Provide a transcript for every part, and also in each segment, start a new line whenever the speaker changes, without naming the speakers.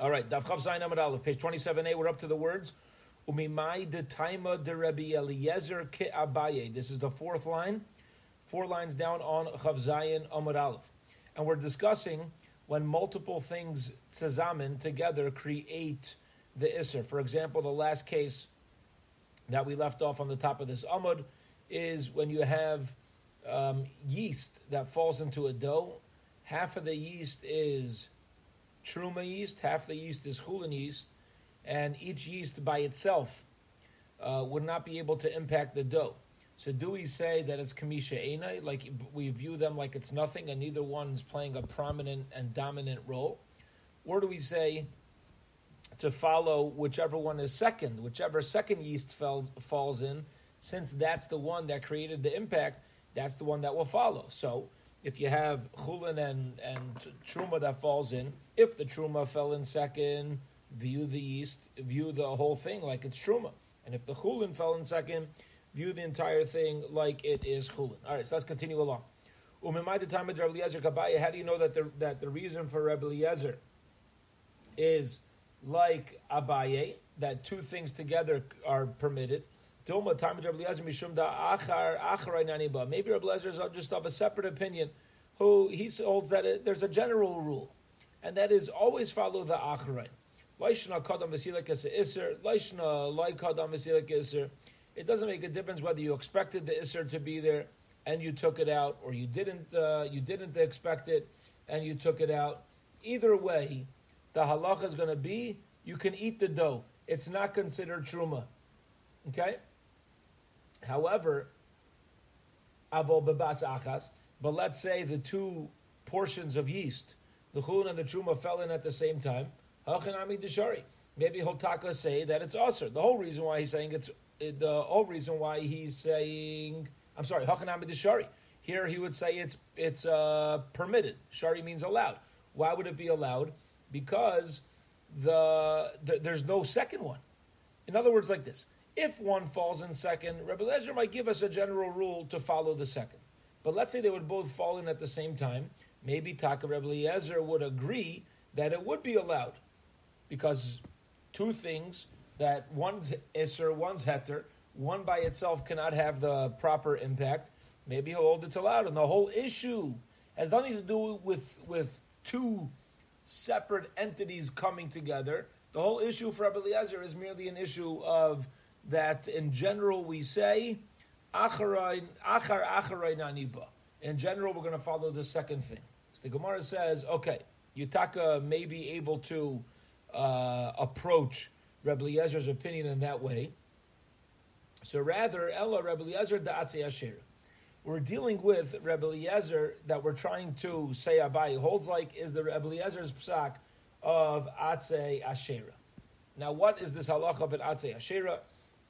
All right, Daf Chav Zayin Amud Aleph, page 27a, we're up to the words, Umimai de Taima de Rabbi Eliezer ke Abaye. This is the fourth line, four lines down on Chav Zayin Amud Aleph. And we're discussing when multiple things tzazamin together create the Isser. For example, the last case that we left off on the top of this Amud is when you have um, yeast that falls into a dough. Half of the yeast is truma yeast, half the yeast is chulin yeast, and each yeast by itself uh, would not be able to impact the dough. So do we say that it's kamisha ena, like we view them like it's nothing, and neither one is playing a prominent and dominant role, or do we say to follow whichever one is second, whichever second yeast fell, falls in, since that's the one that created the impact, that's the one that will follow. So if you have chulin and, and truma that falls in, if the truma fell in second, view the yeast, view the whole thing like it's truma. And if the chulin fell in second, view the entire thing like it is chulin. All right, so let's continue along. How do you know that the, that the reason for Rebbe Eliezer is like Abaye, that two things together are permitted? Maybe Rabbi Eliezer is just of a separate opinion, who he holds that it, there's a general rule, and that is always follow the Acharein. It doesn't make a difference whether you expected the Isser to be there and you took it out, or you didn't. Uh, you didn't expect it and you took it out. Either way, the halacha is going to be you can eat the dough. It's not considered truma. Okay. However. But let's say the two portions of yeast, the chulin and the truma, fell in at the same time. Maybe Hotaka say that it's usher. The whole reason why he's saying it's the whole reason why he's saying I'm sorry, Hachanami deshari. Here he would say it's it's uh, permitted. Shari means allowed. Why would it be allowed? Because the, the there's no second one. In other words, like this: if one falls in second, Rebbe Lezer might give us a general rule to follow the second. But let's say they would both fall in at the same time. Maybe Taka Rebbe Eliezer would agree that it would be allowed, because two things that one's iser, one's heter, one by itself cannot have the proper impact. Maybe he'll hold it's allowed, and the whole issue has nothing to do with with two separate entities coming together. The whole issue for Rebbe Eliezer is merely an issue of that in general we say. In general, we're going to follow the second thing. So the Gemara says, okay, Yutaka may be able to uh, approach Rebbe Eliezer's opinion in that way. So rather, Ella Rebbe Eliezer da'atzei asher. We're dealing with Rebbe Eliezer that we're trying to say Abai holds like is the Rebbe Eliezer's psak of Atzei Ashera. Now, what is this halacha of Atzei Ashera?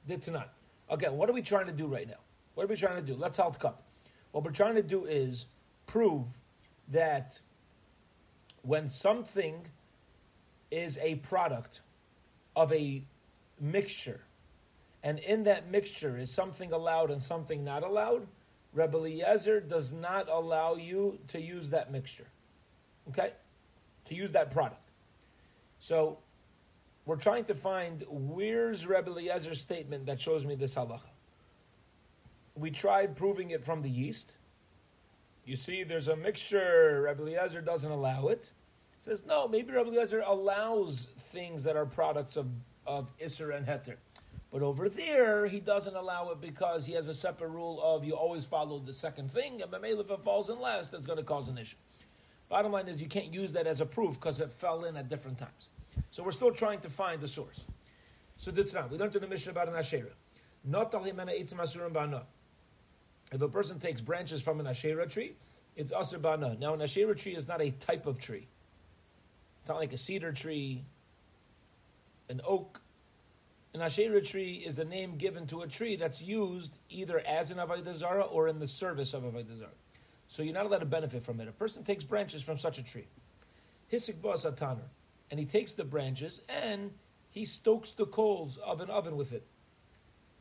Did tonight. Again, what are we trying to do right now? What are we trying to do? Let's halt cup. What we're trying to do is prove that when something is a product of a mixture, and in that mixture is something allowed and something not allowed, Rebbe Eliezer does not allow you to use that mixture. Okay? To use that product. So we're trying to find where's Rebbe Eliezer's statement that shows me this halacha. We tried proving it from the yeast. You see, there's a mixture. Rebbe Eliezer doesn't allow it. Says no. Maybe Rebbe Eliezer allows things that are products of of Isser and Heter, but over there he doesn't allow it because he has a separate rule of you always follow the second thing, and if it falls in last, that's going to cause an issue. Bottom line is you can't use that as a proof because it fell in at different times. So we're still trying to find the source. So the Tanakh, we learned in the Mishnah about an Asherah. Not If a person takes branches from an Asherah tree, it's Asr Bana. Now, an Asherah tree is not a type of tree. It's not like a cedar tree, an oak. An Asherah tree is the name given to a tree that's used either as an Avodah Zarah or in the service of Avodah Zarah. So you're not allowed to benefit from it. A person takes branches from such a tree. Hisik Bas Ataner and he takes the branches and he stokes the coals of an oven with it.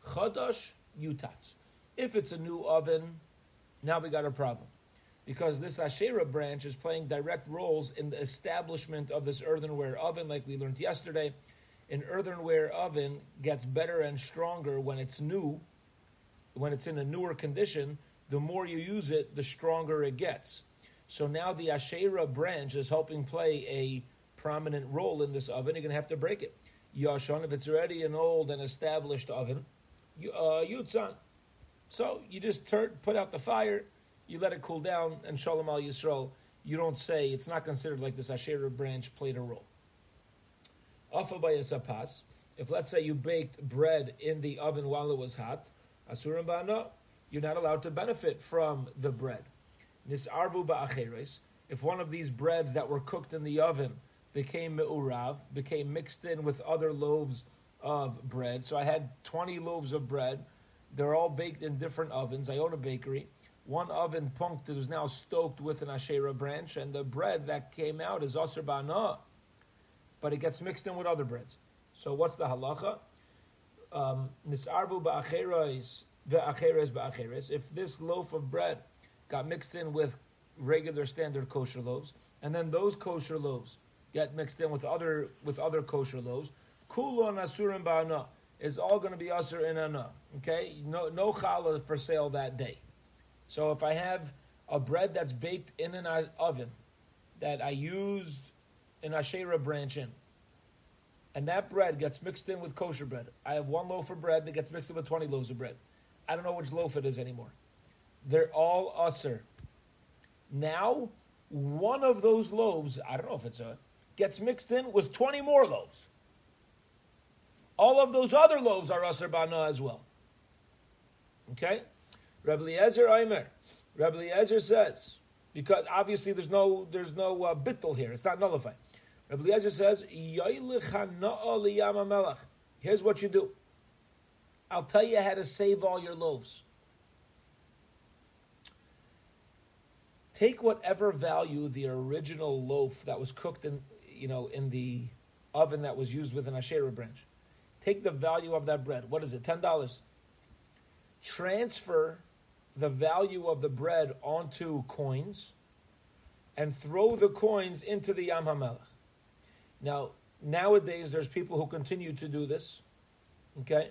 Chadash yutatz. If it's a new oven, now we got a problem. because this Asherah branch is playing direct roles in the establishment of this earthenware oven, like we learned yesterday. An earthenware oven gets better and stronger when it's new, when it's in a newer condition. The more you use it, the stronger it gets. So now the Asherah branch is helping play a prominent role in this oven. You're going to have to break it. Yashon, if it's already an old and established oven, uh, Yutzan. So you just turn, put out the fire, you let it cool down, and Shalom al Yisrael, you don't say, it's not considered like this Asherah branch played a role. Afa by pas. If let's say you baked bread in the oven while it was hot, Asurim ba'ana, you're not allowed to benefit from the bread. Nisarvu ba'acheres. If one of these breads that were cooked in the oven became me'urav, became mixed in with other loaves of bread. So I had 20 loaves of bread. They're all baked in different ovens. I own a bakery. One oven punked is now stoked with an Asherah branch, and the bread that came out is Aser Ba'ana, but it gets mixed in with other breads. So what's the halacha? Um, Nisarvu ba'acheres ve'acheres ba'acheres. If this loaf of bread got mixed in with regular standard kosher loaves, and then those kosher loaves get mixed in with other with other kosher loaves, kulon asurim ba'ana is all going to be asur in ana. Okay, no no challah for sale that day. So if I have a bread that's baked in an oven that I used an Asherah branch in, and that bread gets mixed in with kosher bread, I have one loaf of bread that gets mixed in with 20 loaves of bread. I don't know which loaf it is anymore. They're all usser. Now, one of those loaves, I don't know if it's a, gets mixed in with 20 more loaves. All of those other loaves are usser bana as well. Okay? Rabbi Eliezer Aimer. Rabbi Eliezer says, because obviously there's no there's no uh, bittel here, it's not nullified. Rabbi Eliezer says, Here's what you do. I'll tell you how to save all your loaves. Take whatever value the original loaf that was cooked in, you know, in the oven that was used with an Asherah branch. Take the value of that bread. What is it? Ten dollars. Transfer the value of the bread onto coins and throw the coins into the Yam HaMelech. Now, nowadays, there's people who continue to do this, okay?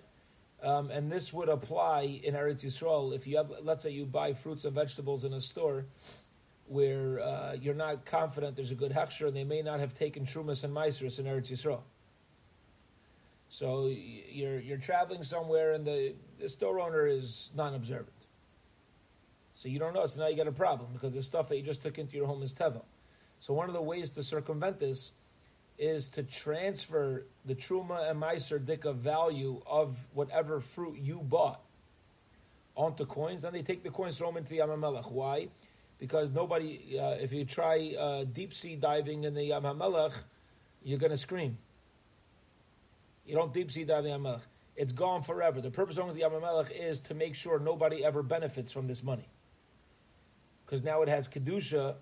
Um, and this would apply in Eretz Yisrael if you have, let's say, you buy fruits and vegetables in a store where uh, you're not confident there's a good hechsher and they may not have taken trumas and maisrus in Eretz Yisrael. So you're you're traveling somewhere and the, the store owner is non-observant. So you don't know. So now you got a problem because the stuff that you just took into your home is teva. So one of the ways to circumvent this is to transfer the truma and meiser dika value of whatever fruit you bought onto coins. Then they take the coins, throw them into the Yam HaMelech. Why? Because nobody, uh, if you try uh, deep sea diving in the Yam HaMelech, you're going to scream. You don't deep sea dive in the Yam HaMelech. It's gone forever. The purpose of the Yam HaMelech is to make sure nobody ever benefits from this money because now it has kedusha,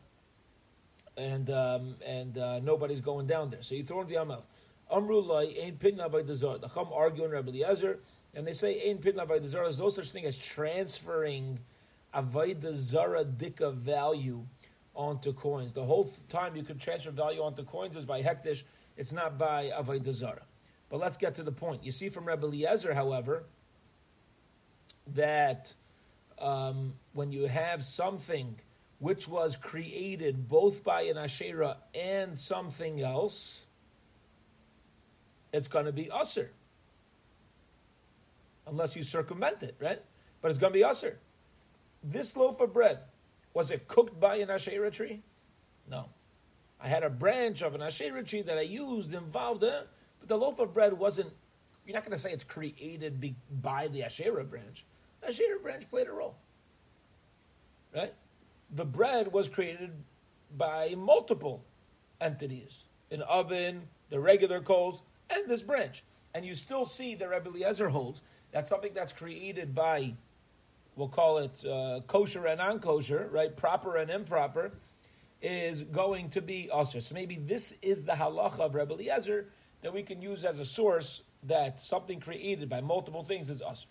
and um, and uh, nobody's going down there. So you throw in the amal. Amrulai ain't pitna by the zar. The Chum argue in Rabbi Eliezer, and they say ain't pitna by the zar. There's no such thing as transferring avodah zara dika value onto coins. The whole time you could transfer value onto coins is by hektish. It's not by avodah zara. But let's get to the point. You see from Rabbi Eliezer, however, that um, when you have something which was created both by an Asherah and something else, it's going to be usher. Unless you circumvent it, right? But it's going to be usher. This loaf of bread, was it cooked by an Asherah tree? No. I had a branch of an Asherah tree that I used involved in but the loaf of bread wasn't, you're not going to say it's created by the Asherah branch. The Asherah branch played a role. Right? The bread was created by multiple entities an oven, the regular coals, and this branch. And you still see the Rebbe Eliezer holds that something that's created by, we'll call it uh, kosher and non kosher, right? Proper and improper, is going to be usher. So maybe this is the halacha of Rebbe Eliezer that we can use as a source that something created by multiple things is usher.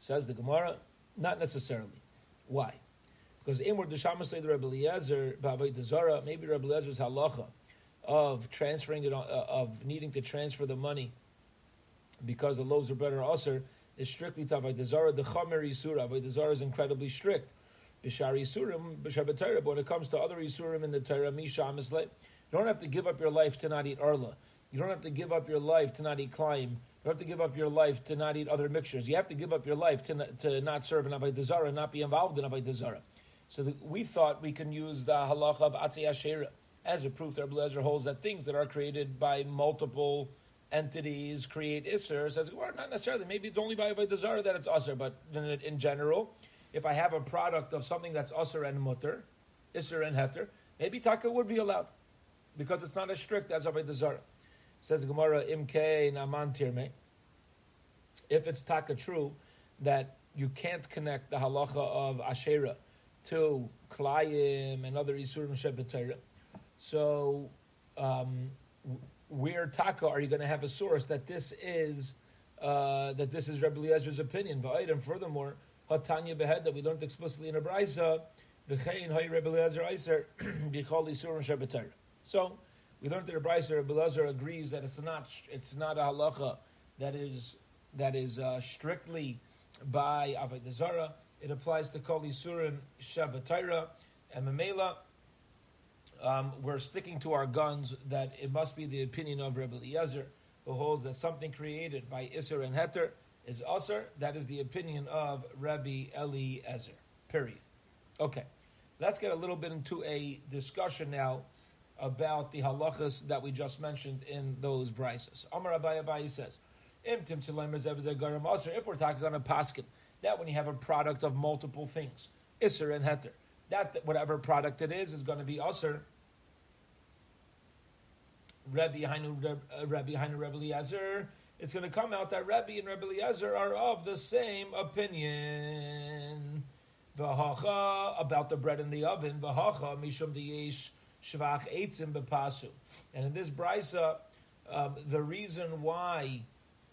Says the Gemara, not necessarily. Why? Because Imur Deshamas the Rebbe Eliezer, Zara, maybe Rebbe Eliezer's halacha of transferring it, uh, of needing to transfer the money because the loaves are better also is strictly to Avodah Zarah. The Chamer Yisura, Avodah Zarah is incredibly strict. Bishar Yisurim, B'Shabbat Torah. But when it comes to other Yisurim in the Torah, Misha Amislay, you don't have to give up your life to not eat Arla. You don't have to give up your life to not eat Klaim. You don't have to give up your life to not eat other mixtures. You have to give up your life to, not, to not serve an Avodah Zarah and not be involved in Avodah Zarah. So the, we thought we can use the halacha of Atzei Asherah as a proof that Rabbi holds that things that are created by multiple entities create Isser. Says, well, not necessarily. Maybe it's only by Avodah that it's Isser, but in, in, general, if I have a product of something that's Isser and Mutter, Isser and Heter, maybe Taka would be allowed because it's not as strict as Avodah Zarah. Says Gemara, Imke Naman Tirme. If it's Taka true that you can't connect the halacha of Asherah to Klayim and other Isurim Shebetayra, so, um, where taka are you going to have a source that this is uh, that this is Rebbe Eliezer's opinion? And furthermore, Hatanya behed that we learned explicitly in a brisa, v'chein hay Rebbe Eliezer Eiser b'chol isurim shebetar. So we learned in a brisa Rebbe Eliezer agrees that it's not it's not a halacha that is that is uh, strictly by avodah. It applies to kol isurim shebetar and memela um, we're sticking to our guns that it must be the opinion of Rebbe Eliezer, who holds that something created by Isser and Heter is Usser. That is the opinion of Rabbi Eliezer. Period. Okay, let's get a little bit into a discussion now about the halachas that we just mentioned in those brises. Amar Abai says, If we're talking on a paskin, that when you have a product of multiple things, Isser and Heter, that whatever product it is is going to be usher. Rabbi Hainu Rabbi Hainu Rabbi Eliezer. It's going to come out that Rabbi and Rabbi Eliezer are of the same opinion. V'hacha about the bread in the oven. V'hacha mishum diyesh shvach eitzim bepasu. And in this brisa, um, the reason why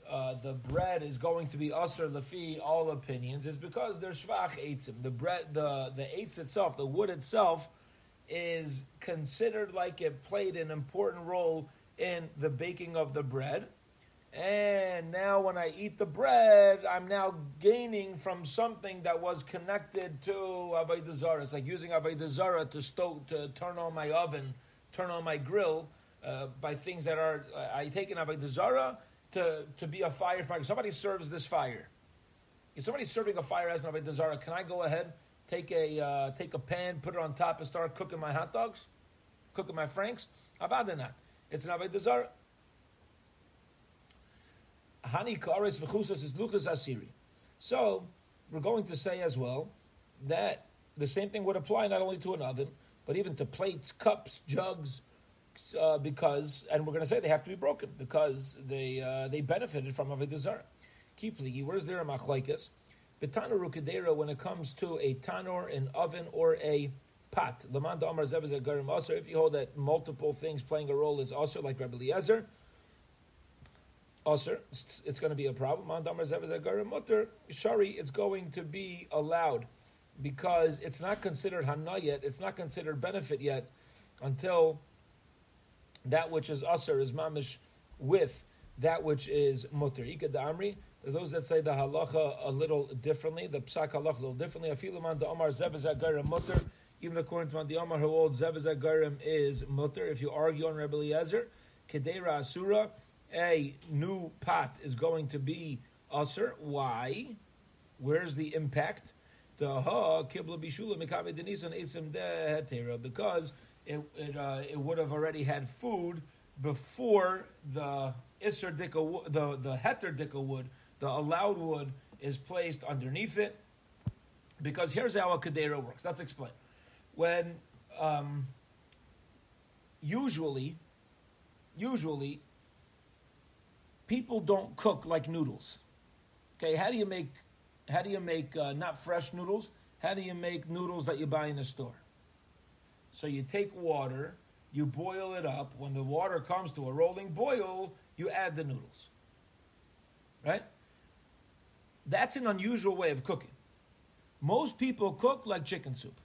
uh, the bread is going to be usher lefi all opinions is because there's shvach eitzim. The bread, the the eitz itself, the wood itself, is considered like it played an important role in the baking of the bread. And now, when I eat the bread, I'm now gaining from something that was connected to Avodah Zarah. It's like using Avodah Zarah to, stoke, to turn on my oven, turn on my grill uh, by things that are. I take an Avodah Zarah to, to be a firefighter. Somebody serves this fire. If somebody's serving a fire as an Avodah Zarah, can I go ahead, take a, uh, take a pan, put it on top, and start cooking my hot dogs? Cooking my franks? Abada not. It's an Avodah Zarah. Hani Kares V'chusas is Luchas Asiri. So, we're going to say as well that the same thing would apply not only to an oven, but even to plates, cups, jugs, uh, because, and we're going to say they have to be broken because they uh, they benefited from Avodah Zarah. Keep ligi. Where's there a machlaikas? Betana rukadera when it comes to a tanor, an oven, or a pot. Lamanda Amar Zevaz Garim Aser. If you hold that multiple things playing a role is Aser, like Rabbi Eliezer, Aser, it's going to be a problem. Manda Amar Zevaz Garim Mutter. Shari, it's going to be allowed because it's not considered hana yet. It's not considered benefit yet until that which is aser is mamish with that which is mutter. Ika da amri. Those that say the halacha a little differently, the psak halacha a little differently. Afiluman da amar zevez mutter. Even according to the Amar who holds zevez is mutter. If you argue on Rebbe Eliezer, kedera asura, a new pot is going to be aser. Why? Where's the impact? The ha kibla bishula mikame denisan etzim de because it it, uh, it would have already had food before the Dika, the, the Heter Dika wood, the allowed wood, is placed underneath it. Because here's how a Kadera works. Let's explain. When um, usually, usually, people don't cook like noodles. Okay, how do you make, how do you make uh, not fresh noodles? How do you make noodles that you buy in the store? So you take water, you boil it up. When the water comes to a rolling boil, you add the noodles. Right? That's an unusual way of cooking. Most people cook like chicken soup.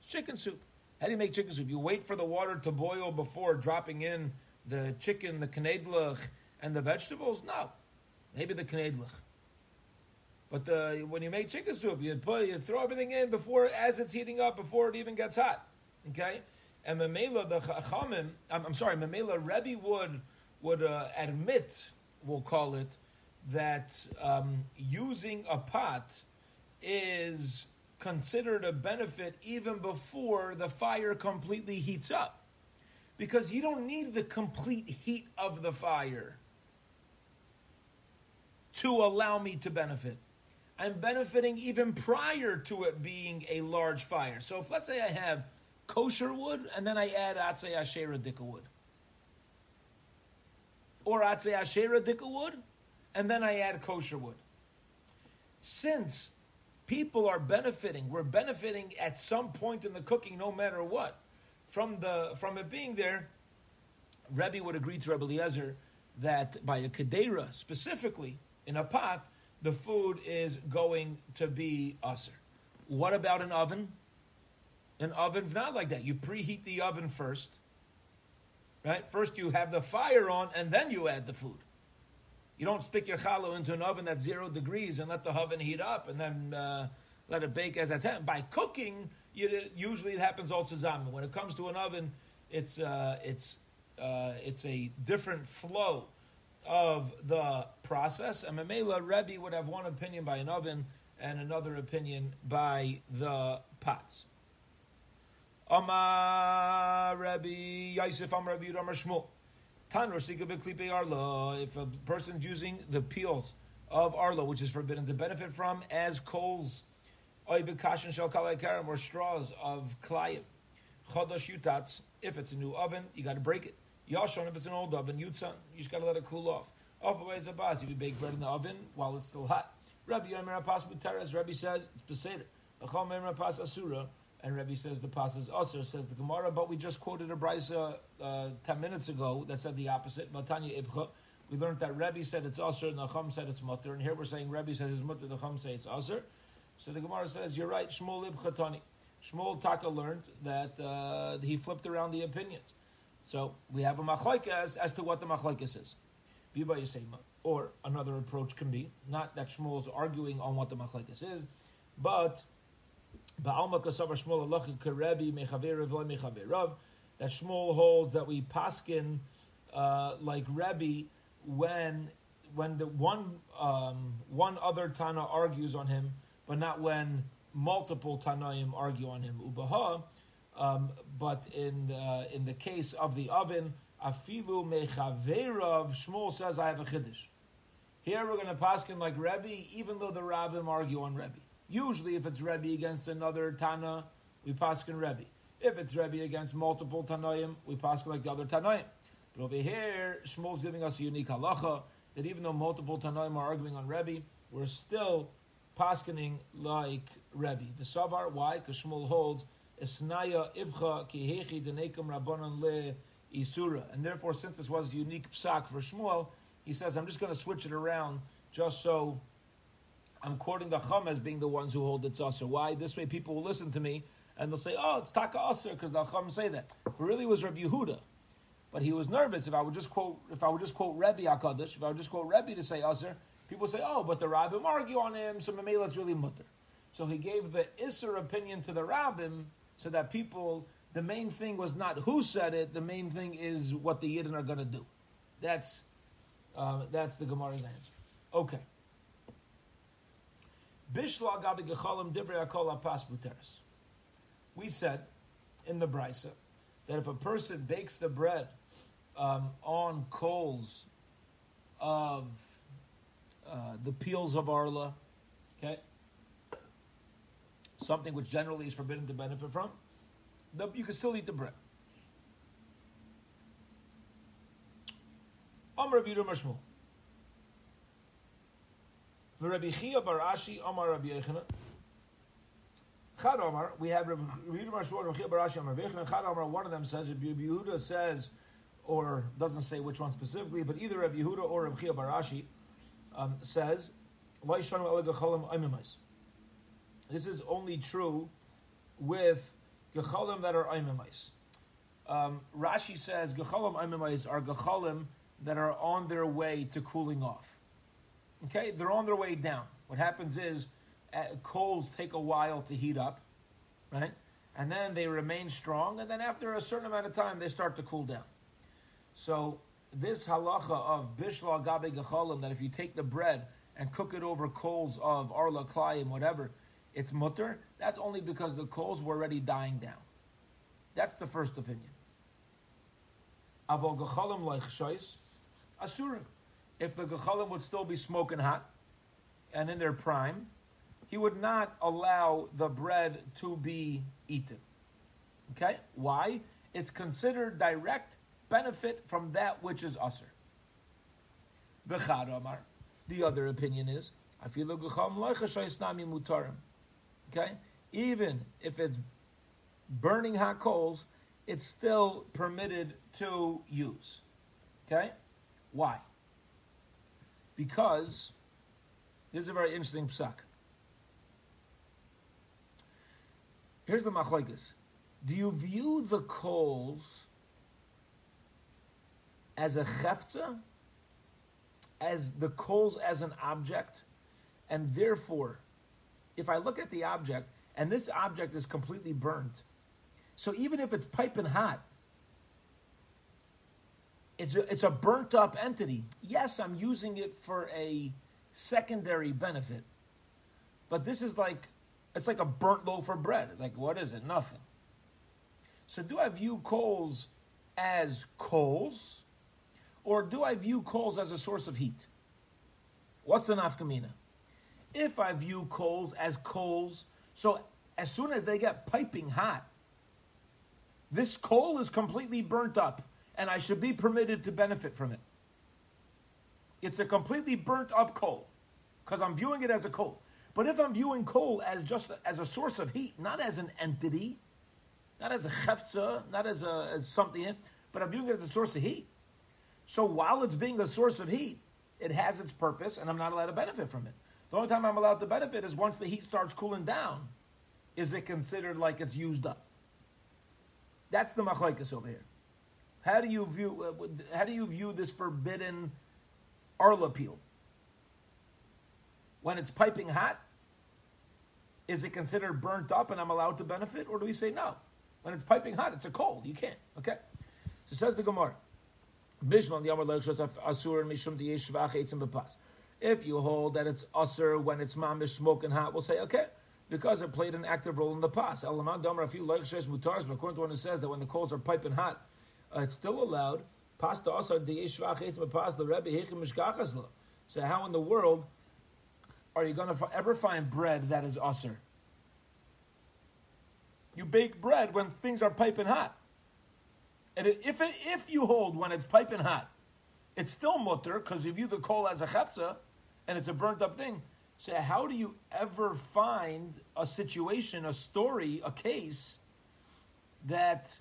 It's chicken soup. How do you make chicken soup? You wait for the water to boil before dropping in the chicken, the knedlach, and the vegetables? No. Maybe the knedlach. But the, when you make chicken soup, you put you throw everything in before as it's heating up, before it even gets hot. Okay, and Mamela the Chachamim, I'm, I'm, sorry, Mamela Rebbe would would uh, admit, we'll call it, that um, using a pot is considered a benefit even before the fire completely heats up, because you don't need the complete heat of the fire to allow me to benefit. I'm benefiting even prior to it being a large fire. So if let's say I have kosher wood and then I add atzei ashera dika wood, or atzei ashera dika wood, and then I add kosher wood. Since people are benefiting, we're benefiting at some point in the cooking, no matter what, from the from it being there. Rebbe would agree to Rebbe Eliezer that by a kedera specifically in a pot the food is going to be usher. What about an oven? An oven's not like that. You preheat the oven first, right? First you have the fire on, and then you add the food. You don't stick your challah into an oven that's zero degrees and let the oven heat up and then uh, let it bake as that's happening. By cooking, you, usually it happens all zusammen. When it comes to an oven, it's uh, it's uh, it's a different flow of the process. And Mamela Rebbe would have one opinion by an oven and another opinion by the pots. Amar Rebbe Yosef Amar Rebbe Amar Shmuel. Tan Arla. If a person's using the peels of Arla, which is forbidden to benefit from, as coals, Oibekashin Shel or straws of Klayim. Chodosh Yutats. If it's a new oven, you got to break it. Yashon, if it's an old oven, Yutzan, you just got to let it cool off. Off away bas if you bake bread in the oven while it's still hot. Rabbi Yomer Apas Rabbi says it's Beseder. Achal Memer Apas Asura, and Rabbi says the pas is Asur, says the Gemara, but we just quoted a brisa uh, 10 minutes ago that said the opposite. Matanya Ibcha. We learned that Rabbi said it's Asur, and the Chum said it's Mutter, and here we're saying Rabbi says it's Mutter, the Chum it's Asur. So the Gemara says, you're right, Shmuel Ibcha Tani. Shmuel Taka learned that uh, he flipped around the opinions. So we have a machlaikas as to what the machlaikas is. Or another approach can be not that Shmuel is arguing on what the machlaikas is, but that Shmuel holds that we paskin uh, like Rebbe when when the one um, one other Tana argues on him, but not when multiple Tanaim argue on him. Ubaha um, but in uh, in the case of the oven, afilu mechaverav, Shmuel says I have a chiddush. Here we're going to pass him like Rebbe, even though the rabbim argue on Rebbe. Usually, if it's Rebbe against another Tana, we pass in Rebbe. If it's Rebbe against multiple Tanoim, we pass like the other Tanoim. But over here, Shmuel's giving us a unique halacha that even though multiple Tanoim are arguing on Rebbe, we're still paskening like Rebbe. The Savar, why? Because Shmuel holds Esnaya ibcha kihechi denekum rabbanon le isura. And therefore, since this was a unique psak for Shmuel, he says, I'm just going to switch it around just so I'm quoting the Chum as being the ones who hold it's usher. Why? This way people will listen to me and they'll say, oh, it's taka usher because the Chum say that. It really was Rabbi Yehuda. But he was nervous if I would just quote if I would just quote Rebbe Hakadosh, if I would just quote Rebbe to say usher, people say, oh, but the rabbim argue on him, so Mamela it's really mutter. So he gave the Isser opinion to the rabbim so that people, the main thing was not who said it, the main thing is what the Yidden are going to do. That's, uh, that's the Gemara's answer. Okay. Divrei akol apas buteres. We said in the brisa that if a person bakes the bread um, on coals of uh, the peels of arla, okay, something which generally is forbidden to benefit from, you can still eat the bread. Amr Rabbi Mashmul. Rabbi Chia Bar Ashi Amar Rabbi Yechina. Chad Amar, we have Rabbi Mashmul, Rabbi Chia Bar Ashi Amar Yechina. Chad Amar, one of them says, Rabbi Yehuda says, or doesn't say which one specifically, but either Rabbi Yehuda or Rabbi Chia Bar Ashi um, says, This is only true with gecholim that are oimimais. Um, Rashi says gecholim oimimais are gecholim that are on their way to cooling off. Okay, they're on their way down. What happens is uh, coals take a while to heat up, right? And then they remain strong, and then after a certain amount of time, they start to cool down. So this halacha of bishla gabe gecholim, that if you take the bread and cook it over coals of arla klayim, whatever, it's mutter. That's only because the coals were already dying down. That's the first opinion. Avol gecholim loich asurim. If the gecholim would still be smoking hot and in their prime, he would not allow the bread to be eaten. Okay? Why? It's considered direct benefit from that which is usr. The Kharamar, the other opinion is. Okay? Even if it's burning hot coals, it's still permitted to use. Okay? Why? Because this is a very interesting psak. Here's the machlekes. Do you view the coals as a chefza, as the coals as an object, and therefore, if I look at the object and this object is completely burnt, so even if it's piping hot, it's a, it's a burnt up entity. Yes, I'm using it for a secondary benefit, but this is like it's like a burnt loaf of bread. Like, what is it? Nothing. So, do I view coals as coals, or do I view coals as a source of heat? What's the nafkamina? If I view coals as coals, so as soon as they get piping hot, this coal is completely burnt up, and I should be permitted to benefit from it. It's a completely burnt up coal, because I'm viewing it as a coal. But if I'm viewing coal as just as a source of heat, not as an entity, not as a chefza, not as, a, as something, but I'm viewing it as a source of heat. So while it's being a source of heat, it has its purpose, and I'm not allowed to benefit from it. The only time I'm allowed to benefit is once the heat starts cooling down. Is it considered like it's used up? That's the machlekes over here. How do you view? Uh, how do you view this forbidden arla peel? when it's piping hot, is it considered burnt up and I'm allowed to benefit? Or do we say no? When it's piping hot, it's a cold. You can't. Okay? So says the Gemara. If you hold that it's usr when it's mamish smoking hot, we'll say okay because it played an active role in the pas. According to one who says that when the coals are piping hot, uh, it's still allowed. Pasta also the So how in the world are you going to ever find bread that is usr? You bake bread when things are piping hot. And if, it, if you hold when it's piping hot, it's still mutter because you view the coal as a chefza and it's a burnt up thing. So how do you ever find a situation, a story, a case that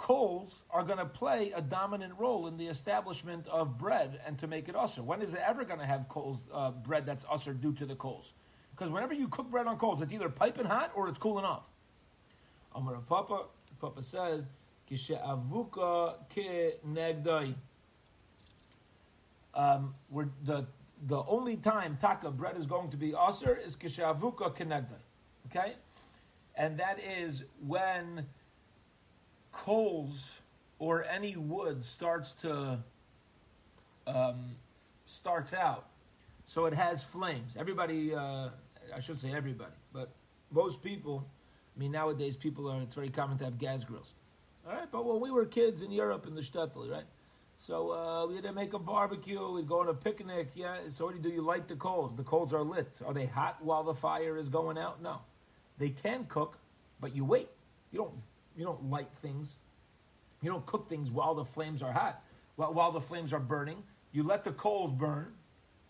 coals are going to play a dominant role in the establishment of bread and to make it usher. When is it ever going to have coals, uh, bread that's usher due to the coals? Because whenever you cook bread on coals, it's either piping hot or it's cooling off. Amar Rav Papa, Papa says, avuka ke negdai. Um, where the the only time taka bread is going to be usher is avuka kenegdai. Okay, and that is when coals or any wood starts to um, starts out, so it has flames. Everybody, uh, I should say everybody, but most people. I mean, nowadays people are. It's very common to have gas grills. All right, but when we were kids in Europe in the shtetl, right? So uh, we had to make a barbecue. We'd go on a picnic. Yeah. So what do you do? You light the coals. The coals are lit. Are they hot while the fire is going out? No. They can cook, but you wait. You don't you don't light things. You don't cook things while the flames are hot. While, the flames are burning, you let the coals burn,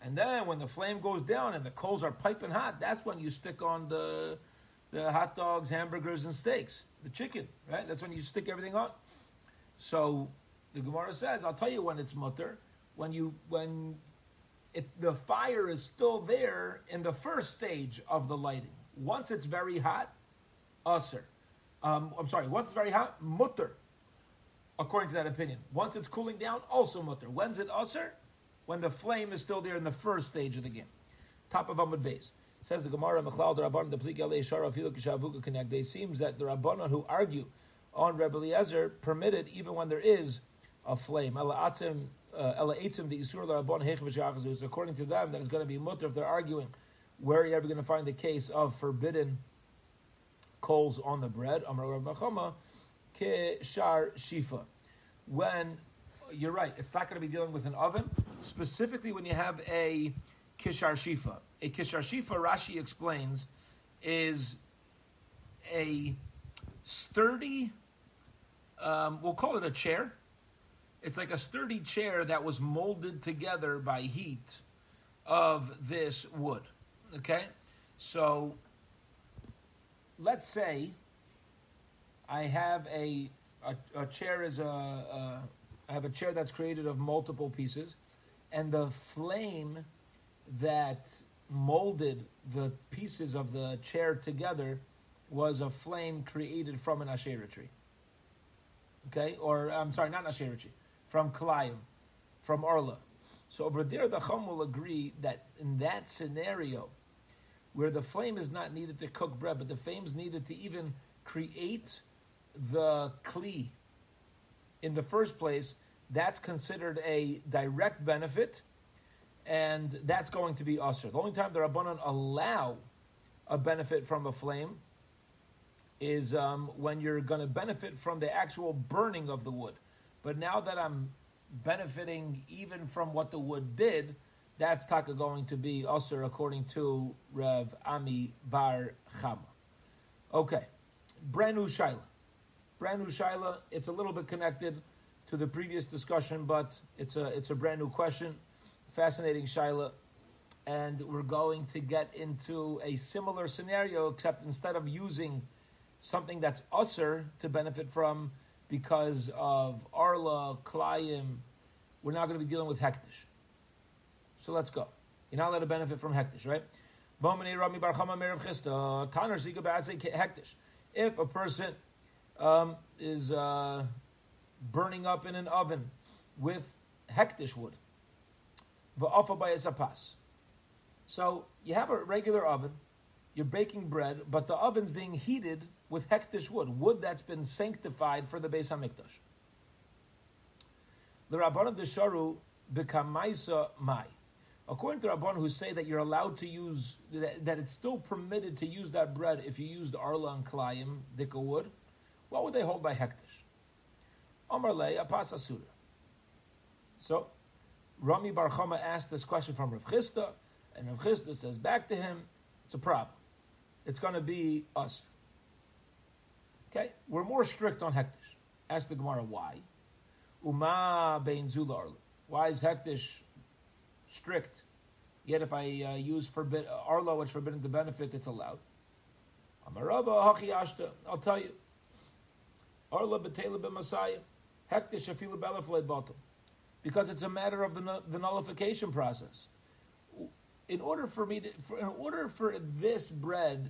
and then when the flame goes down and the coals are piping hot, that's when you stick on the the hot dogs, hamburgers, and steaks, the chicken. Right? That's when you stick everything on. So the Gemara says, "I'll tell you when it's mutter when you when it, the fire is still there in the first stage of the lighting. Once it's very hot, usr. Um, I'm sorry, once it's very hot, mutter. According to that opinion. Once it's cooling down, also mutter. When's it usr? When the flame is still there in the first stage of the game. Top of Amud base. Says the Gemara, Mechlal the Rabban, the Plik Alei Shara, Connect. It seems that the Rabbanon who argue on Rebbe Eliezer permitted even when there is a flame. Ela Eitzim, the Isur Rabban Hech According to them, that is going to be mutter if they're arguing where are you ever going to find the case of forbidden coals on the bread? shar shifa. When you're right, it's not going to be dealing with an oven. Specifically, when you have a kishar shifa, a kishar shifa, Rashi explains, is a sturdy. Um, we'll call it a chair. It's like a sturdy chair that was molded together by heat of this wood. Okay, so let's say I have a a, a chair is a, a I have a chair that's created of multiple pieces, and the flame that molded the pieces of the chair together was a flame created from an Asherah tree. Okay, or I'm sorry, not Asherah tree, from Kalayim, from Arla. So over there, the Chum will agree that in that scenario, where the flame is not needed to cook bread, but the flame is needed to even create the kli in the first place, that's considered a direct benefit, and that's going to be usher. The only time the Rabbanon allow a benefit from a flame is um, when you're going to benefit from the actual burning of the wood. But now that I'm benefiting even from what the wood did, that's taka going to be usher according to Rev Ami Bar Chama. Okay, brand new shaila. Brand new shaila. It's a little bit connected to the previous discussion, but it's a it's a brand new question. Fascinating shaila, and we're going to get into a similar scenario, except instead of using something that's usser to benefit from because of arla klayim, we're now going to be dealing with hektish. So let's go. You're not allowed to benefit from hektish, right? If a person um, is uh, burning up in an oven with hektish wood, so you have a regular oven, you're baking bread, but the oven's being heated with hektish wood, wood that's been sanctified for the Beis Hamikdash. The Rabbanah Desharu bekamaisa mai. According to Rabban who say that you're allowed to use, that, that, it's still permitted to use that bread if you used Arla and Klayim, Dika wood, what would they hold by Hektish? Omar Le, Apas Asura. So, Rami Bar Chama asked this question from Rav Chisda, and Rav Chisda says back to him, it's a problem. It's going to be us. Okay? We're more strict on Hektish. Ask the Gemara why. Uma bein Zula. Why is Hektish strict. Yet if I uh, use forbid, uh, arlo, which forbidden to benefit, it's allowed. Ashta. I'll tell you. Arla betela b'masayim. Hektish afilu belafloid bottom. Because it's a matter of the, the nullification process. In order for me to, for, in order for this bread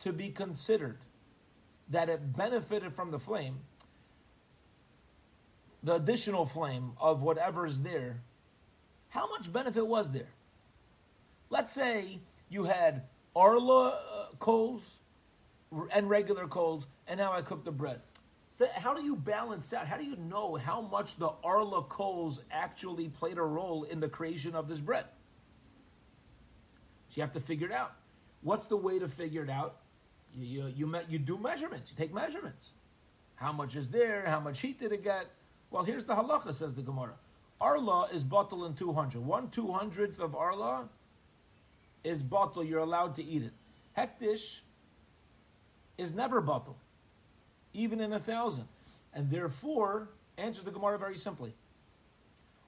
to be considered that it benefited from the flame, the additional flame of whatever is there how much benefit was there? Let's say you had Arla uh, coals and regular coals, and now I cook the bread. So how do you balance out? How do you know how much the Arla coals actually played a role in the creation of this bread? So you have to figure it out. What's the way to figure it out? You, you, you, me, you do measurements. You take measurements. How much is there? How much heat did it get? Well, here's the halacha, says the Gemara. Arla is bottle in 200. One two hundredth of Arla is bottle. You're allowed to eat it. Hektish is never bottle, even in a thousand. And therefore, answers the Gemara very simply.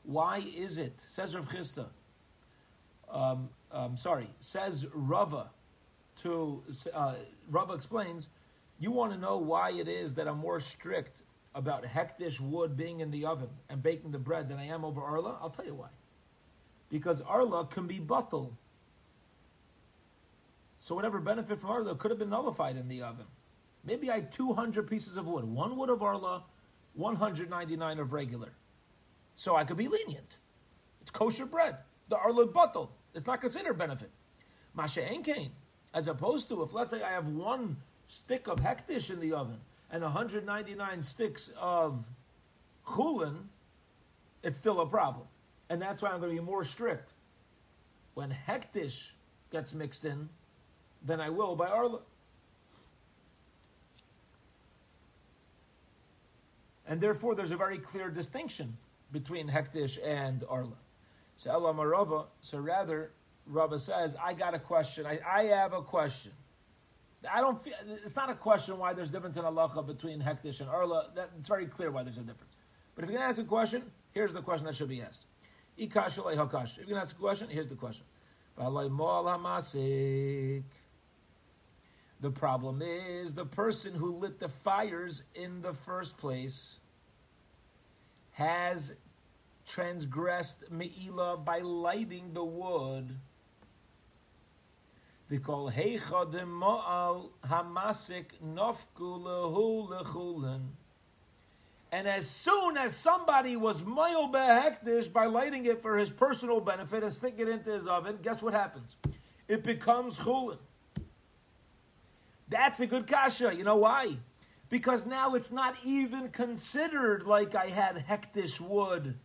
Why is it, says Rav Chisda, um, um, sorry, says Rava to, uh, Rava explains, you want to know why it is that I'm more strict about hektish wood being in the oven and baking the bread than I am over arla? I'll tell you why. Because arla can be bottle. So whatever benefit from Arla could have been nullified in the oven. Maybe I had 200 pieces of wood. One wood of Arla, 199 of regular. So I could be lenient. It's kosher bread. The Arla bottle. It's not considered benefit. Masha Enkain. As opposed to if let's say I have one stick of hektish in the oven and 199 sticks of chulin, it's still a problem. And that's why I'm going to be more strict. When hektish gets mixed in, than I will by Arla. And therefore, there's a very clear distinction between Hektish and Arla. So Ella Marova, so rather, Rava says, I got a question. I, I have a question. I don't feel, it's not a question why there's difference in halacha between Hektish and Arla. That, it's very clear why there's a difference. But if you're going to ask a question, here's the question that should be asked. If you're going to ask a question, here's the question. The problem is the person who lit the fires in the first place has transgressed Me'ila by lighting the wood. Because Heicha de Mo'al Hamasik Nofku Lehu Lechulin. And as soon as somebody was moil behektish by lighting it for his personal benefit and sticking it into his oven, guess what happens? It becomes chulin. That's a good kasha. You know why? Because now it's not even considered like I had hektish wood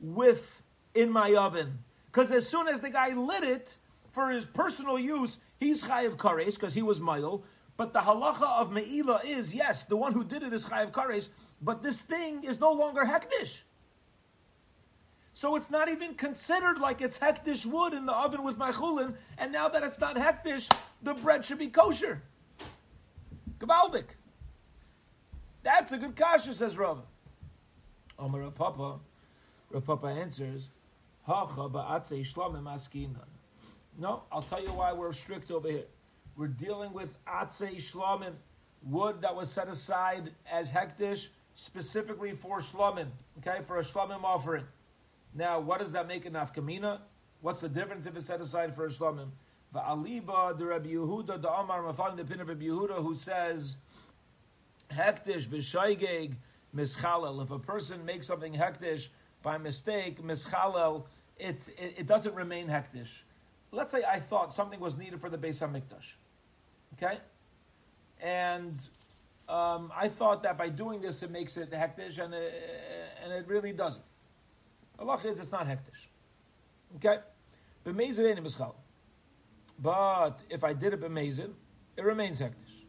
with in my oven. Because as soon as the guy lit it for his personal use, he's chayiv kares because he was mile. But the halacha of meila is yes, the one who did it is chayiv kares. But this thing is no longer hektish. So it's not even considered like it's hektish wood in the oven with my chulin, and now that it's not hektish, the bread should be kosher. Gabaldik. That's a good kasha, says Rav. Omer Papa. Papa answers, Hacha ba'atzei shlamim askinan. No, I'll tell you why we're strict over here. We're dealing with atzei shlamim, wood that was set aside as hektish specifically for shlamim, okay, for a shlamim offering. Now, what does that make in nafkamina? What's the difference if it's set aside for a shlamim? But aliba the Rabbi Yehuda the Amar, I'm the pin of Rabbi Yehuda who says hektish b'shaygeg mischalel. If a person makes something hektish by mistake, mischalel, it, it, it doesn't remain hektish. Let's say I thought something was needed for the Beis Hamikdash, okay, and um, I thought that by doing this it makes it hektish, and it, and it really doesn't. Allah is it's not hektish. Okay? But if I did it b'mezid, it remains hektish.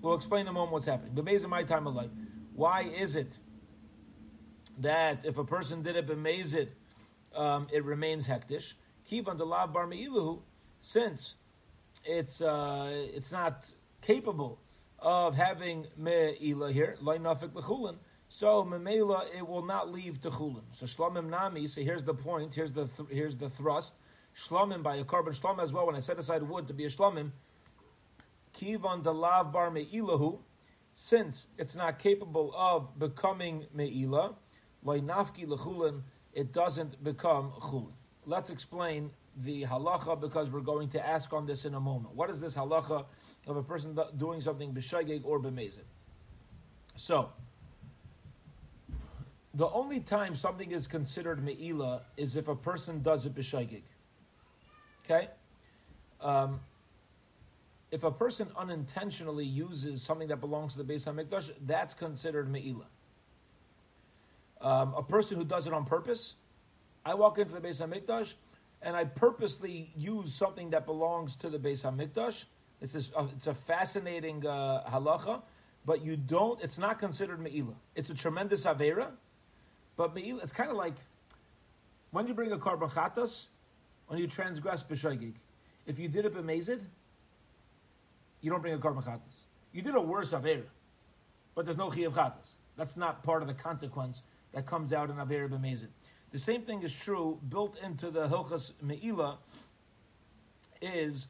We'll explain in a moment what's happening. B'mezid, my time of life. Why is it that if a person did it b'mezid, um, it remains hektish? Kivan the lav bar me'iluhu, since it's uh, it's not capable of having me'ila here, loy nafik l'chulin, so memela it will not leave to chulin. So shlomim nami. So here's the point. Here's the th- here's the thrust. Shlomim by a korban shlom as well. When I set aside wood to be a shlomim, kivan delav bar meilahu, since it's not capable of becoming meila, loy nafki lechulin, it doesn't become chulin. Let's explain the halacha because we're going to ask on this in a moment. What is this halacha of a person doing something b'shagig or b'mezid? So the only time something is considered me'ila is if a person does it b'shaygig. Okay? Um, if a person unintentionally uses something that belongs to the Beis HaMikdash, that's considered me'ila. Um, a person who does it on purpose, I walk into the Beis HaMikdash and I purposely use something that belongs to the Beis HaMikdash. It's, this, uh, it's a fascinating uh, halacha, but you don't, it's not considered me'ila. It's a tremendous avera, but meila. It's kind of like when you bring a korban chatas, when you transgress b'shaygig. If you did it b'mezid, you don't bring a korban chatas. You did a worse aver, but there's no chiyuv chatas. That's not part of the consequence that comes out in aver b'mezid. The same thing is true built into the hilchas meila is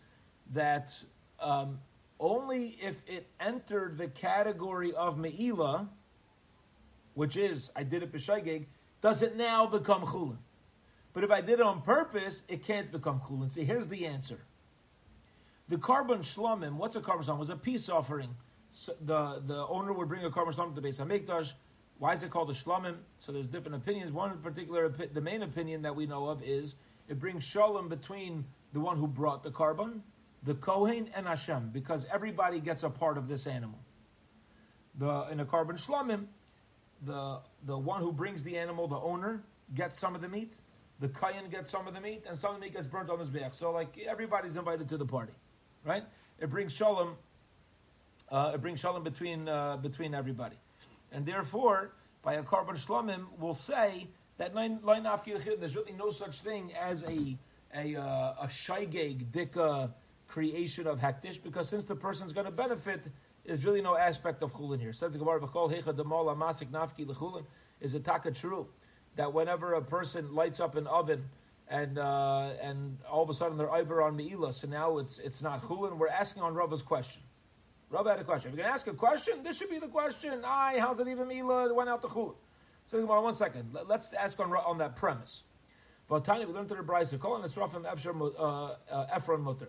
that um, only if it entered the category of meila which is I did it b'shaygig, does it now become chulin? But if I did it on purpose, it can't become chulin. See, here's the answer. The korban shlomim, what's a korban shlomim? Was a peace offering. So the the owner would bring a korban shlomim to the Beis Hamikdash. Why is it called a shlomim? So there's different opinions. One particular, the main opinion that we know of is it brings shalom between the one who brought the korban, the kohen, and Hashem, because everybody gets a part of this animal. The in a korban shlomim, the the one who brings the animal, the owner, gets some of the meat. The kohen gets some of the meat, and some of the meat gets burnt on his back. So like everybody's invited to the party, right? It brings shalom. Uh, it brings shalom between uh, between everybody, and therefore, by a korban shlomim, we'll say that there's really no such thing as a a uh, a shaygeg dika creation of hektish because since the person's going to benefit, there's really no aspect of chulin here. Says the Gemara, "V'chol hecha demal amasik nafki lechulin." Is it taka true that whenever a person lights up an oven and uh, and all of a sudden they're over on meila, so now it's it's not chulin? We're asking on Rava's question. Rav had a question. If you're going to ask a question, this should be the question. Aye, how's it even meila? It went out to chulin. So one second. Let's ask on on that premise. But Tanya, we learned to the Brisa, calling the Srafim uh, uh, Ephron Mutter.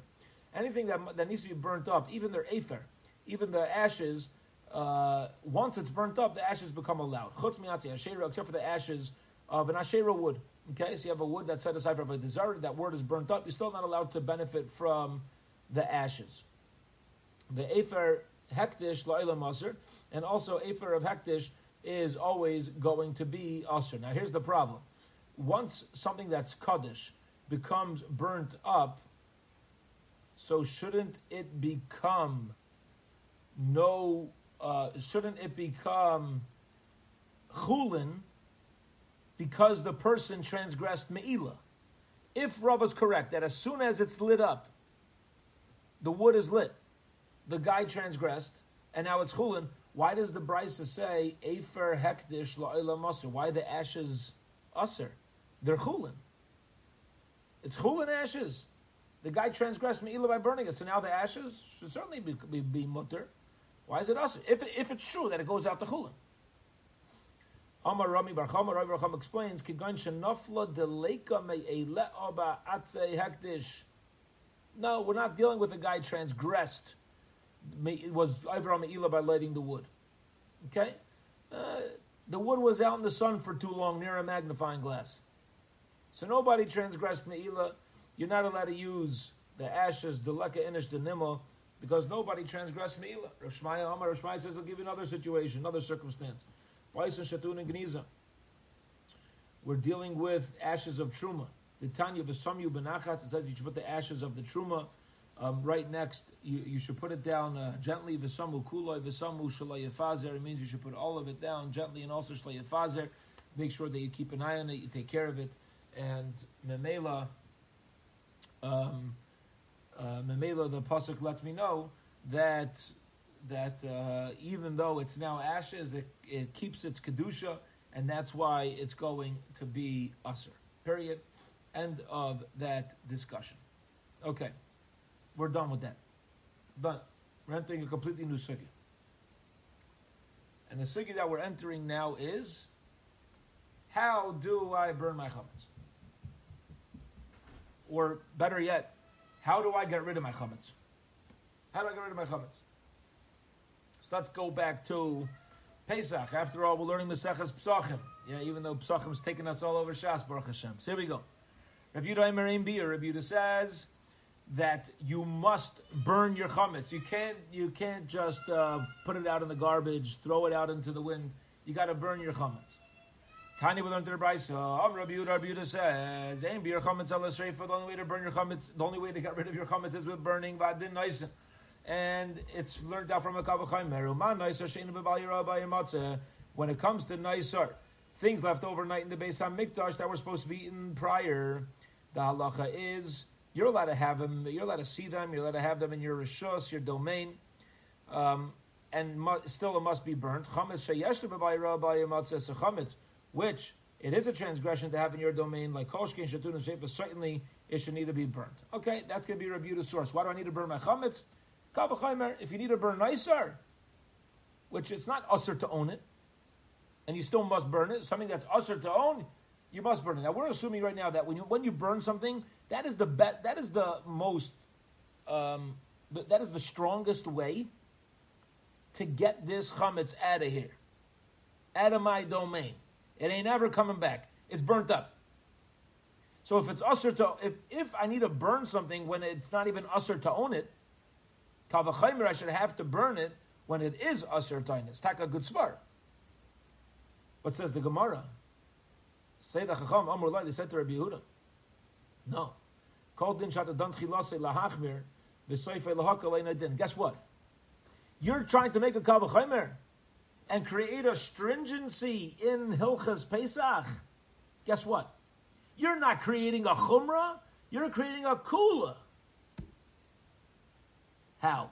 Anything that, that needs to be burnt up, even their Afer, even the ashes, uh, once it's burnt up, the ashes become allowed. Chutz miatzi Asherah, except for the ashes of an Asherah wood. Okay, so you have a wood that's set aside for a desire, that wood is burnt up, you're still not allowed to benefit from the ashes. The Afer Hektish La'ilam Masr, and also Afer of Hektish is always going to be Asr. Now here's the problem once something that's kaddish becomes burnt up, so shouldn't it become no? Uh, shouldn't it become chulin because the person transgressed meila? If Rav is correct that as soon as it's lit up, the wood is lit, the guy transgressed, and now it's chulin. Why does the Brisa say Afer Hekdish La'ila Why the ashes Aser? They're chulin. It's chulin ashes. The guy transgressed Me'ilah by burning it, so now the ashes should certainly be, be, be mutter. Why is it us? If, if it's true that it goes out to chulin. Amar Rami Bar Chama, Rami Bar Chama explains, Kigan shenafla deleka me'ele'aba atze hektish. No, we're not dealing with a guy transgressed. It was over on Me'ilah by lighting the wood. Okay? Uh, the wood was out in the sun for too long near a magnifying glass. So nobody transgressed Me'ila. You're not allowed to use the ashes, the leka inish, the nima, because nobody transgressed Me'ila. Rav Shmaya Amar, Rav Shmaya says, I'll give you another situation, another circumstance. Bison Shatun and Gniza. We're dealing with ashes of Truma. The Tanya V'samyu Benachatz, it says you should put the ashes of the Truma um, right next. You, you, should put it down uh, gently. V'samu kuloi, v'samu shalayafazer. It means you should put all of it down gently and also shalayafazer. Make sure that you keep an eye on it, you take care of it and Memela, um, uh, Memela, the pasuk lets me know that that uh, even though it's now ashes, it, it keeps its kedusha, and that's why it's going to be usher. Period. End of that discussion. Okay, we're done with that. But we're entering a completely new sugi. And the sugi that we're entering now is how do I burn my chametz? Or better yet, how do I get rid of my chametz? How do I get rid of my chametz? So let's go back to Pesach. After all, we're learning Maseches Psachim. Yeah, even though Psachim's taking us all over Shas, Baruch Hashem. So here we go. Rabbi Yudah Merim Bia, Rabbi says that you must burn your chametz. You can't, you can't just uh, put it out in the garbage, throw it out into the wind. You got to burn your chametz. Tanya we learned to the Brisa. Am Rabbi Yehuda, Rabbi says, "Aim be your chametz for the only way to burn your chametz, the only way to get rid of your chametz is with burning vadin noisen." And it's learned out from a kavachayim When it comes to noiser, things left overnight in the Beis Hamikdash that were supposed to be eaten prior, the halacha is you're allowed to have them. You're allowed to see them. You're allowed to have them in your rishos, your domain. Um, and mu- still it must be burnt. Which it is a transgression to have in your domain, like Kolshkin, Shatun, and Shefa, certainly it should need to be burnt. Okay, that's going to be a reviewed source. Why do I need to burn my chametz? If you need to burn nicer, which it's not usher to own it, and you still must burn it, something that's usher to own, you must burn it. Now we're assuming right now that when you when you burn something, that is the best, that is the most um, that is the strongest way to get this chametz out of here, out of my domain. It ain't ever coming back. It's burnt up. So if it's usher to, if, if I need to burn something when it's not even usher to own it, kavachaymer, I should have to burn it when it is usher tainis. Taka good svar. But says the Gemara, say the Chacham Amr Lai, they said to Rabbi Yehuda, no. Called din shata dan chilase lahachmir v'soife lahaka din. Guess what? You're trying to make a kavachaymer and create a stringency in Hilchas Pesach. Guess what? You're not creating a chumrah, you're creating a kula. How?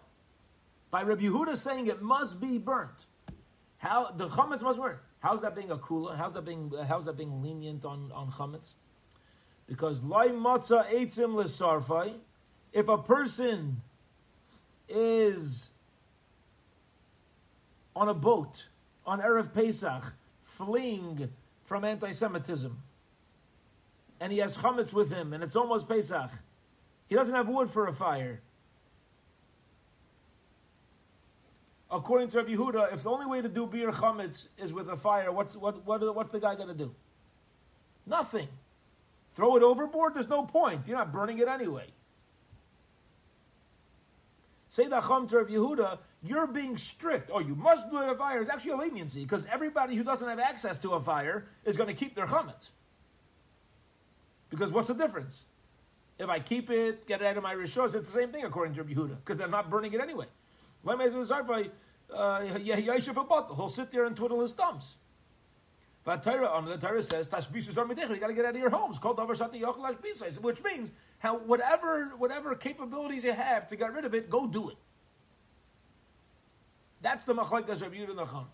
By Rabbi Yehuda saying it must be burnt. How the chametz must be burnt. How's that being a kula? How's that being how's that being lenient on, on chametz? Because loy matzah eitzim l'sarfai, if a person is on a boat on Erev Pesach, fleeing from anti-Semitism, and he has chametz with him, and it's almost Pesach. He doesn't have wood for a fire. According to Rabbi Yehuda, if the only way to do biur chametz is with a fire, what's what, what what's the guy going to do? Nothing. Throw it overboard. There's no point. You're not burning it anyway. Say the to Rabbi Yehuda, you're being strict. Oh, you must do it a fire. It's actually a leniency because everybody who doesn't have access to a fire is going to keep their chametz. Because what's the difference? If I keep it, get it out of my rishos, it's the same thing according to Yehuda, because they're not burning it anyway. Uh, he'll sit there and twiddle his thumbs. But Torah, on the Torah says, "Tashbisus You got to get out of your homes. Called which means how whatever whatever capabilities you have to get rid of it, go do it. That's the machlekes Rabbi Yehuda Nacham.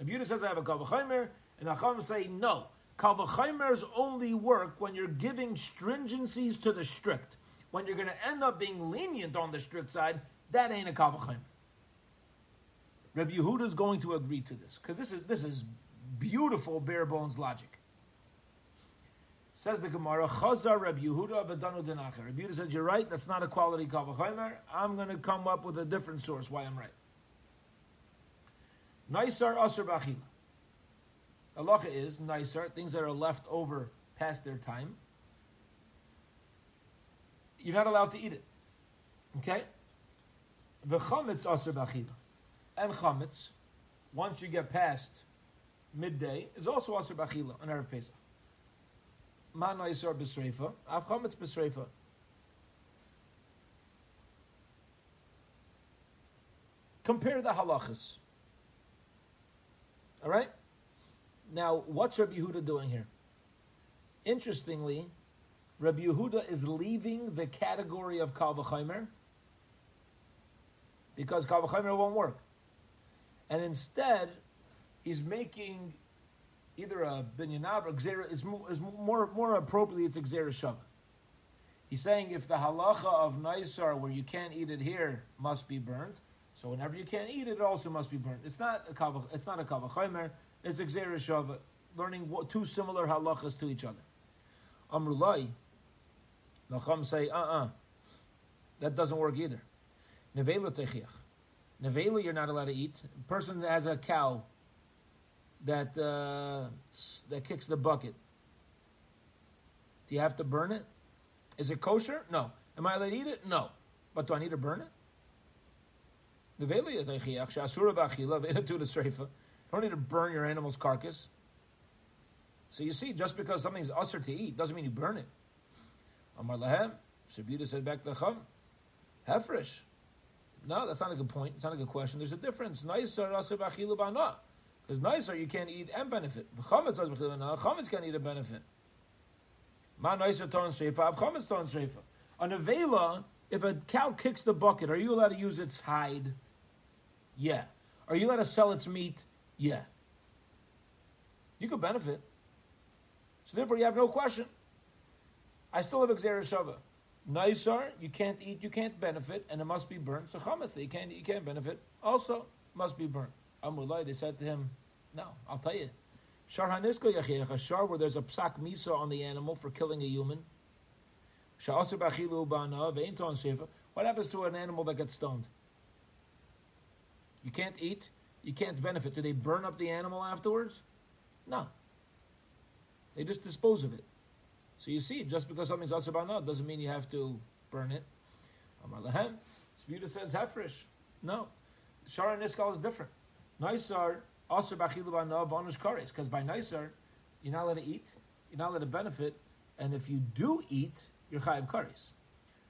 Rabbi Yehuda says, "I have a kavachimer," and Nacham say, "No, Kavachimers only work when you're giving stringencies to the strict. When you're going to end up being lenient on the strict side, that ain't a Kavachimer. Rabbi Yehuda is going to agree to this because this is this is beautiful bare bones logic. Says the Gemara, Chazar Rabbi Yehuda v'danu denacher. Rabbi Yehuda says, "You're right. That's not a quality kavachimer. I'm going to come up with a different source why I'm right." Naisar aser b'achila. Halacha is nicer, things that are left over past their time. You're not allowed to eat it. Okay? The chametz aser b'achila. And chametz, once you get past midday, is also aser b'achila on Erev Pesach. Ma noisar b'sreifa, av chametz b'sreifa. Compare the halachas. All right? Now, what's Rabbi Yehuda doing here? Interestingly, Rabbi Yehuda is leaving the category of Kal V'chaimer because Kal V'chaimer won't work. And instead, he's making either a binyanav or gzera, it's more, it's more, more appropriately, it's a gzera shava. He's saying if the halacha of Naisar, where you can't eat it here, must be burned, so whenever you can't eat it, it also must be burned. It's not a kavach, it's not a kavachaymer, it's a gzera shava, learning two similar halachas to each other. Amrulai, Nacham say, uh-uh, that doesn't work either. Nevela techiach. Nevela you're not allowed to eat. A person that has a cow that uh, that kicks the bucket. Do you have to burn it? Is it kosher? No. Am I allowed to eat it? No. But do I need to burn it? L'sreifa don't need to burn your animal's carcass. So you see, just because something's usher to eat doesn't mean you burn it. Amar lahem, Shabuda said back to Chum, hefresh. No, that's not a good point. It's not a good question. There's a difference. Nicer usher b'achilu. Because nicer you can't eat and benefit. Chametz usher b'achilu b'ana. Chametz can't eat a benefit. Ma nicer ton sreifa. Av Chametz ton sreifa. On a vela, if a cow kicks the bucket, are you allowed to use its hide? Yeah. Are you allowed to sell its meat? Yeah. You could benefit. So therefore, you have no question. I still have gzera shava. Naisar, you can't eat, you can't benefit, and it must be burnt. So Chametz, you can't, you can't benefit, also must be burnt. Amrulai, they said to him, no, I'll tell you. Shar Haniska Yachiach, a shar where there's a psak misa on the animal for killing a human. What happens to an animal that gets stoned? You can't eat, you can't benefit. Do they burn up the animal afterwards? No. They just dispose of it. So you see, just because something's asr b'anav doesn't mean you have to burn it. Amar lahem. Sputa says hefresh. No. Shara niskal is different. Naisar asr b'achilu b'anav onish kares. Because by naisar, you're not allowed to eat, you're not allowed to benefit, and if you do eat, you're chayiv kares.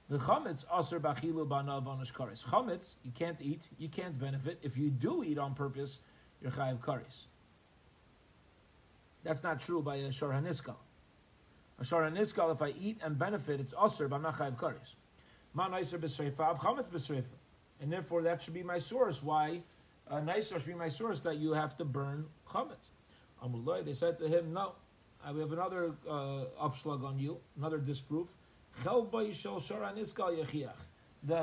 The chametz asr b'achilu b'anav onish kares. Chametz, you can't eat, you can't benefit. If you do eat on purpose, you're chayiv kares. That's not true by a shor haniskal. A shor haniskal, if I eat and benefit, it's aser, but I'm not chayiv kares. Ma nicer b'sreifa, av chametz b'sreifa. And therefore, that should be my source. Why? Uh, nicer should be my source that you have to burn chametz. Amulay, they said to him, no. We have another uh, upslug on you, another disproof. The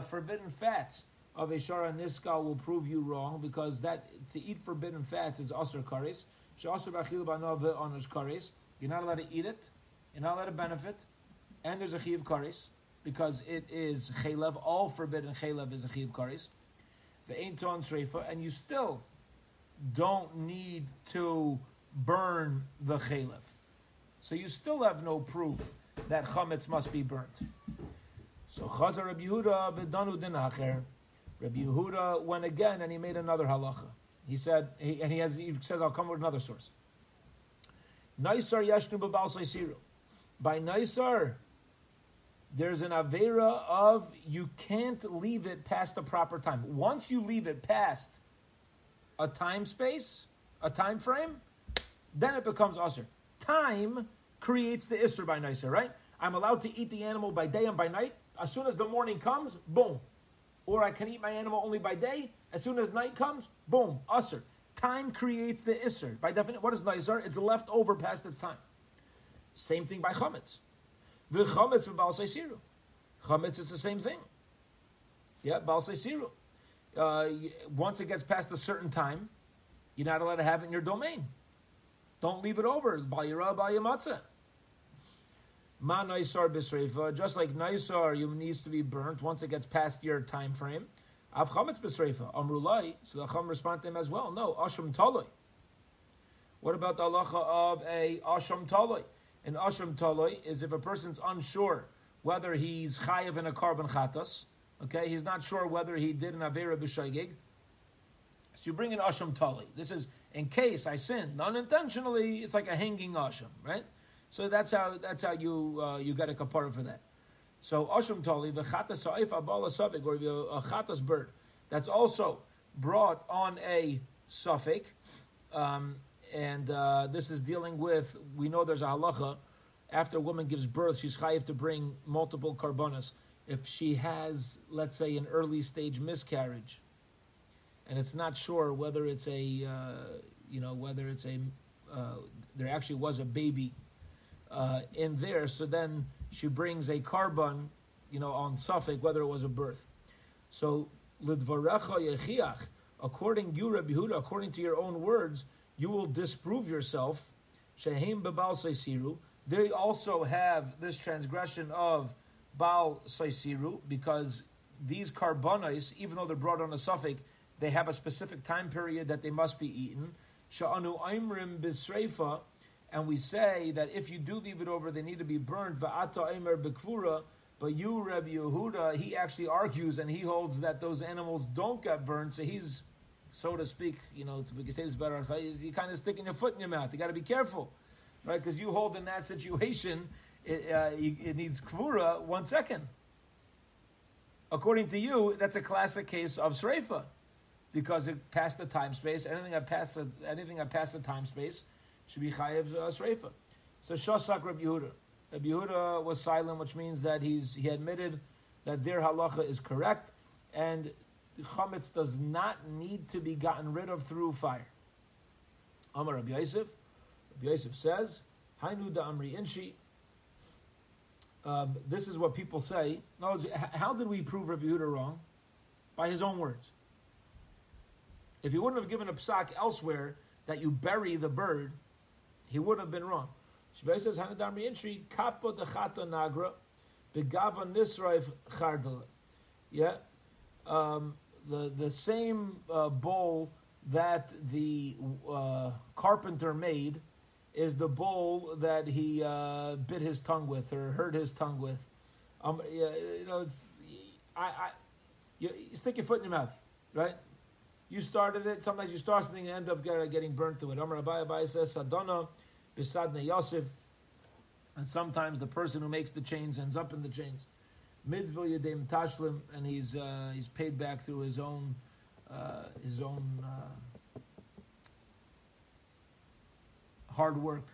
forbidden fats of a shara niskal will prove you wrong because that to eat forbidden fats is asr kares. You're not allowed to eat it. Allowed to benefit. And there's a chiv kares because it is chaylev. All forbidden chaylev is a chiv kares. The ain't ton sreifa, and you still don't need to burn the chaylev. So you still have no proof that chametz must be burnt. So Chazar Rabbi Yehuda b'danu din hacher. Rabbi Yehuda went again and he made another halacha. He said, he, and he has, he says, I'll come with another source. Naisar yashnu b'bal By Naisar, there's an avera of you can't leave it past the proper time. Once you leave it past a time space, a time frame, then it becomes usher. Time creates the isser by Naisar, right? I'm allowed to eat the animal by day and by night. As soon as the morning comes, boom. Or I can eat my animal only by day. As soon as night comes, boom, usr. Time creates the isser. By definition, what is naisar? It's left over past its time. Same thing by chametz. The chametz with baal siru. Chametz, it's the same thing. Yeah, baal siru. Uh, once it gets past a certain time, you're not allowed to have it in your domain. Don't leave it over. Bal yira, bal. Ma naisar bisreifa, just like naisar, you needs to be burnt once it gets past your time frame. Av chametz bisreifa, amrulai. So the chum respond to him as well. No, asham taloi. What about the halacha of a asham taloi? An asham taloi is if a person's unsure whether he's chayiv in a korban chatas. Okay, he's not sure whether he did an avera b'shaygig. So you bring an asham tali. This is in case I sinned unintentionally. It's like a hanging asham, right? So that's how that's how you uh, you get a kapara for that. So asham tali v'chatas sa'if abala safik or a chatas bird that's also brought on a suffix, um, and uh, this is dealing with we know there's a halacha after a woman gives birth she's chayiv to bring multiple korbanos if she has let's say an early stage miscarriage and it's not sure whether it's a uh, you know whether it's a uh, there actually was a baby uh, in there. So then she brings a korban, you know, on suffix, whether it was a birth. So according you, Rabbi Huda, according to your own words, you will disprove yourself. Shehim bebal seisiru. They also have this transgression of bal seisiru because these korbanos, even though they're brought on a suffix, they have a specific time period that they must be eaten. Sha'anu aimrim bisreifa and we say that if you do leave it over, they need to be burned. Va'ata emer bekvura. But you, Rabbi Yehuda, he actually argues and he holds that those animals don't get burned. So he's, so to speak, you know, to say this better, you kind of sticking your foot in your mouth. You got to be careful, right? Because you hold in that situation, it, uh, it needs kvura one second. According to you, that's a classic case of sreifa, because it passed the time space. Anything that passed, the, anything that passed the time space should be chayiv uh, sreifa. So Shosak Rabbi Yehuda. Rabbi Yehuda was silent, which means that he's he admitted that their halacha is correct, and chametz does not need to be gotten rid of through fire. Amar Rabbi Yosef. Rabbi Yosef says, "Hainu da amri inshi." Um, this is what people say. No, how did we prove Rabbi Yehuda wrong? By his own words. If he wouldn't have given a psak elsewhere that you bury the bird, he wouldn't have been wrong. Shvei says, Hanadam Rientri, Kapo de Chata Nagra, Begava Nisraif Chardala. yeah, um, the the same uh, bowl that the uh, carpenter made is the bowl that he uh, bit his tongue with or hurt his tongue with. Um, you know, it's I, I you, you stick your foot in your mouth, right? You started it. Sometimes you start something and end up getting burnt to it. Amar Abai says Sadona bisadne Yosef, and sometimes the person who makes the chains ends up in the chains. Midzvil Yedem Tashlim, and he's uh, he's paid back through his own uh, his own uh, hard work.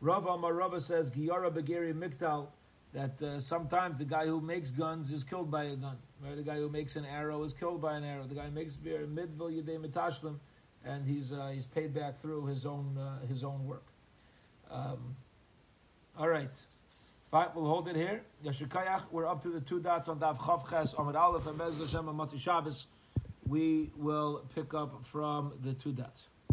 Rav Amar Rava says Giyara Begeri Miktal that uh, sometimes the guy who makes guns is killed by a gun. Right? The guy who makes an arrow is killed by an arrow. The guy who makes beer midvil yedei mitashlim, and he's uh, he's paid back through his own uh, his own work. Um, all right, fine. We'll hold it here. Yashikayach. We're up to the two dots on Daf Chavches Amid Aleph and Bez Hashem and Shabbos. We will pick up from the two dots.